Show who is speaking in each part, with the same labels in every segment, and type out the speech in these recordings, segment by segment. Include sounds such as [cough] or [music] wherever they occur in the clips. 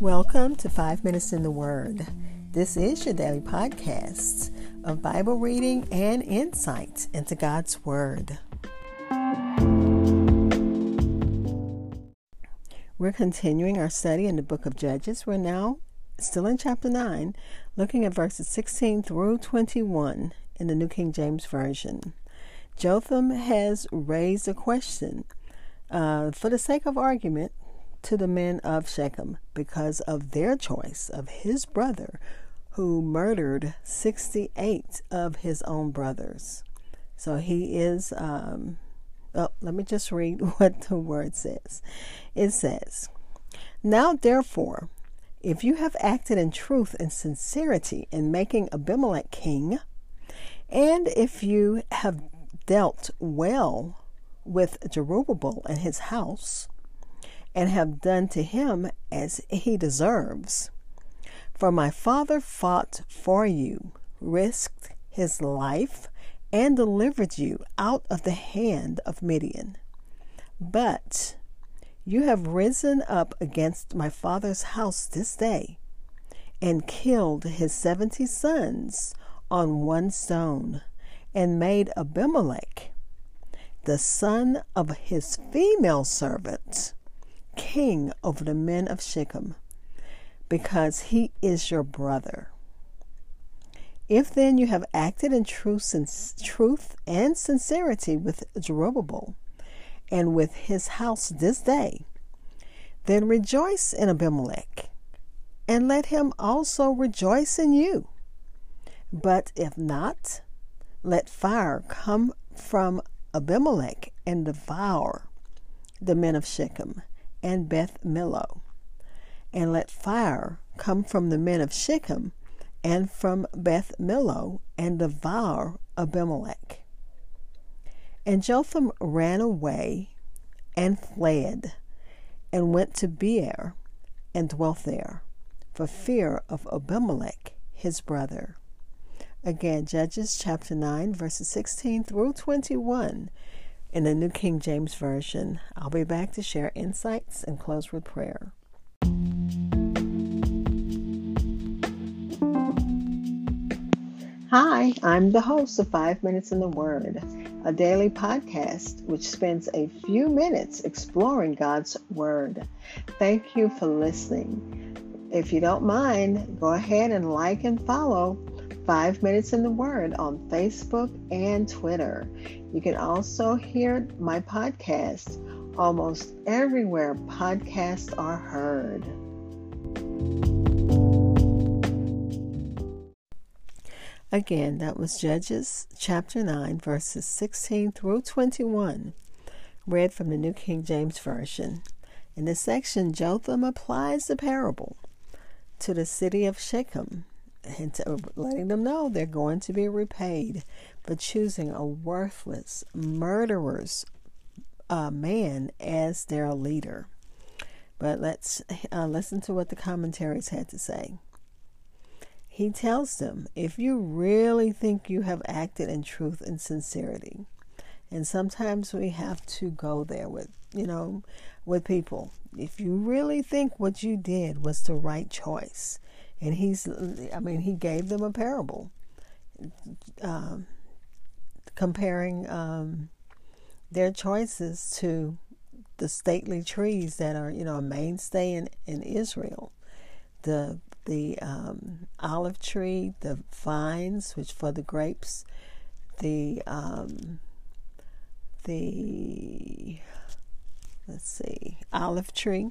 Speaker 1: Welcome to Five Minutes in the Word. This is your daily podcast of Bible reading and insight into God's Word. We're continuing our study in the book of Judges. We're now still in chapter 9, looking at verses 16 through 21 in the New King James Version. Jotham has raised a question. Uh, for the sake of argument, to the men of Shechem because of their choice of his brother who murdered 68 of his own brothers. So he is, um, oh, let me just read [laughs] what the word says. It says, Now therefore, if you have acted in truth and sincerity in making Abimelech king, and if you have dealt well with Jerubbaal and his house, and have done to him as he deserves. For my father fought for you, risked his life, and delivered you out of the hand of Midian. But you have risen up against my father's house this day, and killed his seventy sons on one stone, and made Abimelech, the son of his female servant, king over the men of Shechem, because he is your brother. If then you have acted in truth and, truth and sincerity with Jerubbaal and with his house this day, then rejoice in Abimelech, and let him also rejoice in you. But if not, let fire come from Abimelech and devour the men of Shechem and Beth Millo. And let fire come from the men of Shechem and from Beth Millo and devour Abimelech. And Jotham ran away and fled and went to Beer and dwelt there for fear of Abimelech his brother. Again, Judges chapter 9, verses 16 through 21 in the New King James Version. I'll be back to share insights and close with prayer. Hi, I'm the host of Five Minutes in the Word, a daily podcast which spends a few minutes exploring God's Word. Thank you for listening. If you don't mind, go ahead and like and follow Five Minutes in the Word on Facebook and Twitter. You can also hear my podcast almost everywhere podcasts are heard. Again, that was Judges chapter 9, verses 16 through 21, read from the New King James Version. In this section, Jotham applies the parable to the city of Shechem and letting them know they're going to be repaid for choosing a worthless murderer's uh, man as their leader. But let's uh, listen to what the commentaries had to say. He tells them, if you really think you have acted in truth and sincerity, and sometimes we have to go there with, you know, with people. If you really think what you did was the right choice, and he's i mean he gave them a parable um, comparing um, their choices to the stately trees that are you know a mainstay in, in israel. The the um, olive tree the vines which for the grapes the um, the let's see olive tree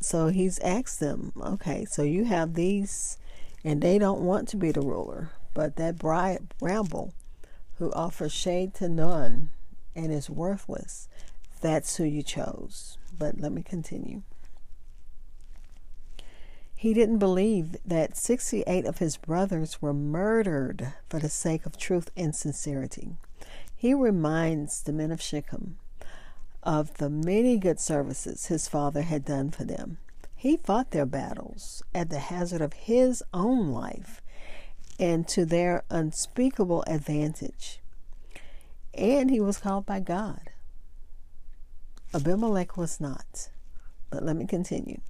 Speaker 1: so he's asked them, okay, so you have these, and they don't want to be the ruler, but that bramble who offers shade to none and is worthless, that's who you chose. But let me continue. He didn't believe that 68 of his brothers were murdered for the sake of truth and sincerity. He reminds the men of Shechem of the many good services his father had done for them. He fought their battles at the hazard of his own life and to their unspeakable advantage. And he was called by God. Abimelech was not. But let me continue.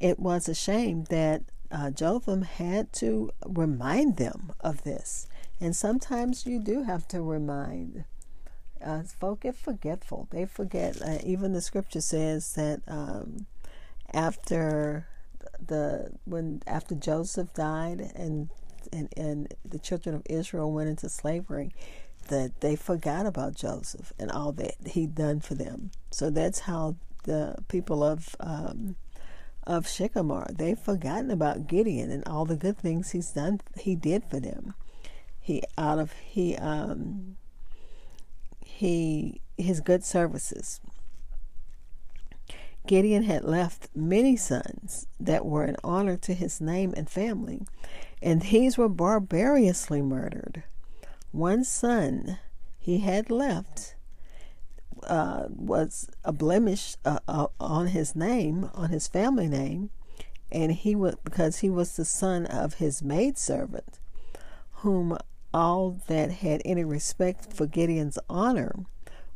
Speaker 1: it was a shame that uh, Jotham had to remind them of this. And sometimes you do have to remind. Uh, folk get forgetful. They forget. Uh, even the scripture says that um, after the when after Joseph died and, and and the children of Israel went into slavery, that they forgot about Joseph and all that he'd done for them. So that's how the people of um, of Sycamore they've forgotten about Gideon and all the good things he's done. He did for them. He out of he um, he his good services. Gideon had left many sons that were an honor to his name and family, and these were barbarously murdered. One son he had left uh, was a blemish uh, uh, on his name, on his family name, and he was because he was the son of his maidservant, whom all that had any respect for Gideon's honor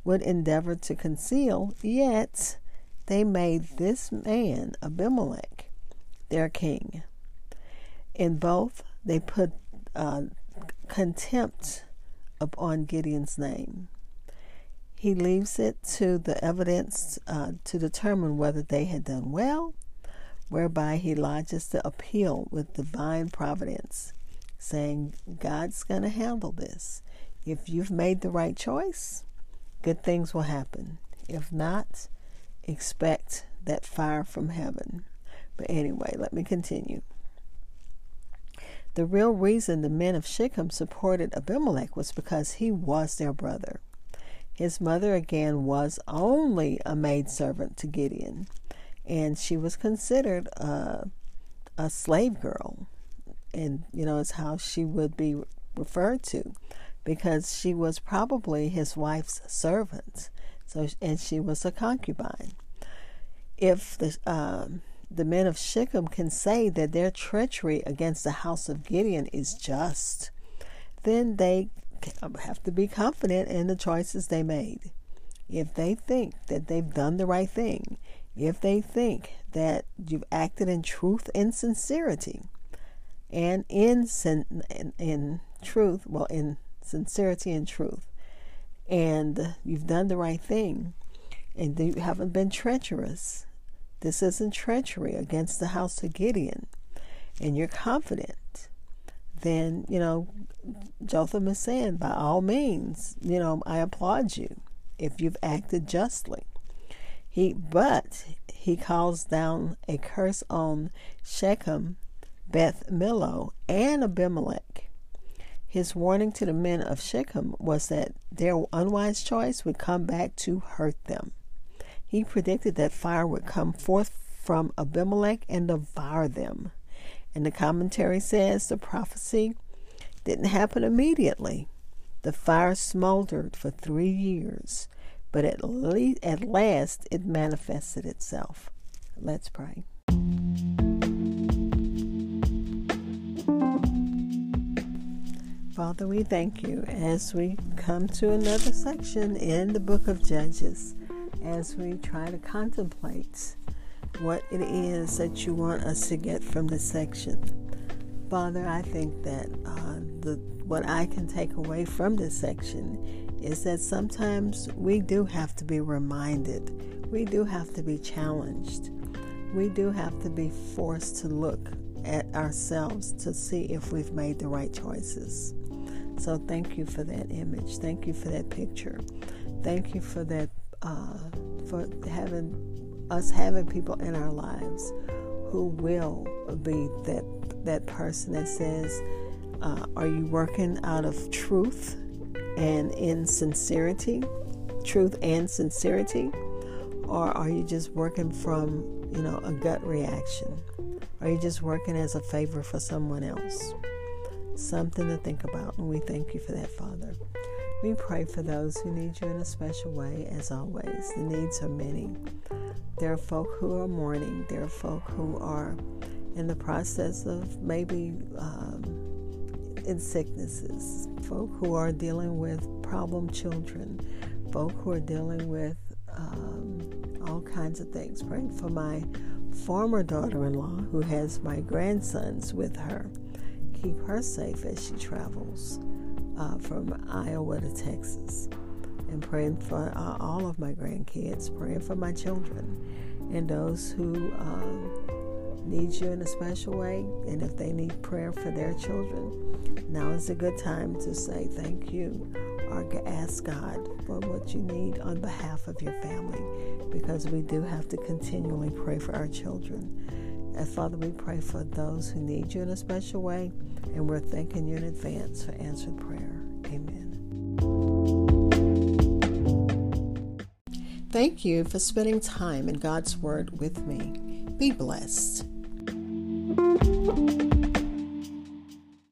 Speaker 1: would endeavor to conceal. Yet they made this man Abimelech their king. In both, they put uh, contempt upon Gideon's name. He leaves it to the evidence uh, to determine whether they had done well, whereby he lodges the appeal with divine providence, saying, God's going to handle this. If you've made the right choice, good things will happen. If not, expect that fire from heaven. But anyway, let me continue. The real reason the men of Shechem supported Abimelech was because he was their brother. His mother again was only a maidservant to Gideon, and she was considered a, a slave girl. And, you know, it's how she would be referred to because she was probably his wife's servant. So, and she was a concubine. If the um, the men of Shechem can say that their treachery against the house of Gideon is just, then they have to be confident in the choices they made. If they think that they've done the right thing, if they think that you've acted in truth and sincerity, and in in, in truth, well, in sincerity and truth, and you've done the right thing, and you haven't been treacherous, this isn't treachery against the house of Gideon, and you're confident, then, you know, Jotham is saying, by all means, you know, I applaud you if you've acted justly. He, but he calls down a curse on Shechem, Beth Millo, and Abimelech. His warning to the men of Shechem was that their unwise choice would come back to hurt them. He predicted that fire would come forth from Abimelech and devour them. And the commentary says the prophecy didn't happen immediately. The fire smoldered for three years, but at, least, at last it manifested itself. Let's pray. Father, we thank you as we come to another section in the book of Judges as we try to contemplate what it is that you want us to get from this section. Father, I think that uh, the what I can take away from this section is that sometimes we do have to be reminded, we do have to be challenged, we do have to be forced to look at ourselves to see if we've made the right choices. So thank you for that image. Thank you for that picture. Thank you for that uh, for having us having people in our lives who will be that that person that says, uh, "Are you working out of truth and in sincerity, truth and sincerity, or are you just working from you know a gut reaction? Are you just working as a favor for someone else?" Something to think about, and we thank you for that, Father. We pray for those who need you in a special way, as always. The needs are many. There are folk who are mourning, there are folk who are in the process of maybe um, in sicknesses, folk who are dealing with problem children, folk who are dealing with um, all kinds of things. Praying for my former daughter in law who has my grandsons with her. Keep her safe as she travels uh, from Iowa to Texas. And praying for uh, all of my grandkids, praying for my children and those who um, need you in a special way. And if they need prayer for their children, now is a good time to say thank you or ask God for what you need on behalf of your family because we do have to continually pray for our children. And Father, we pray for those who need you in a special way, and we're thanking you in advance for answered prayer. Amen. Thank you for spending time in God's Word with me. Be blessed.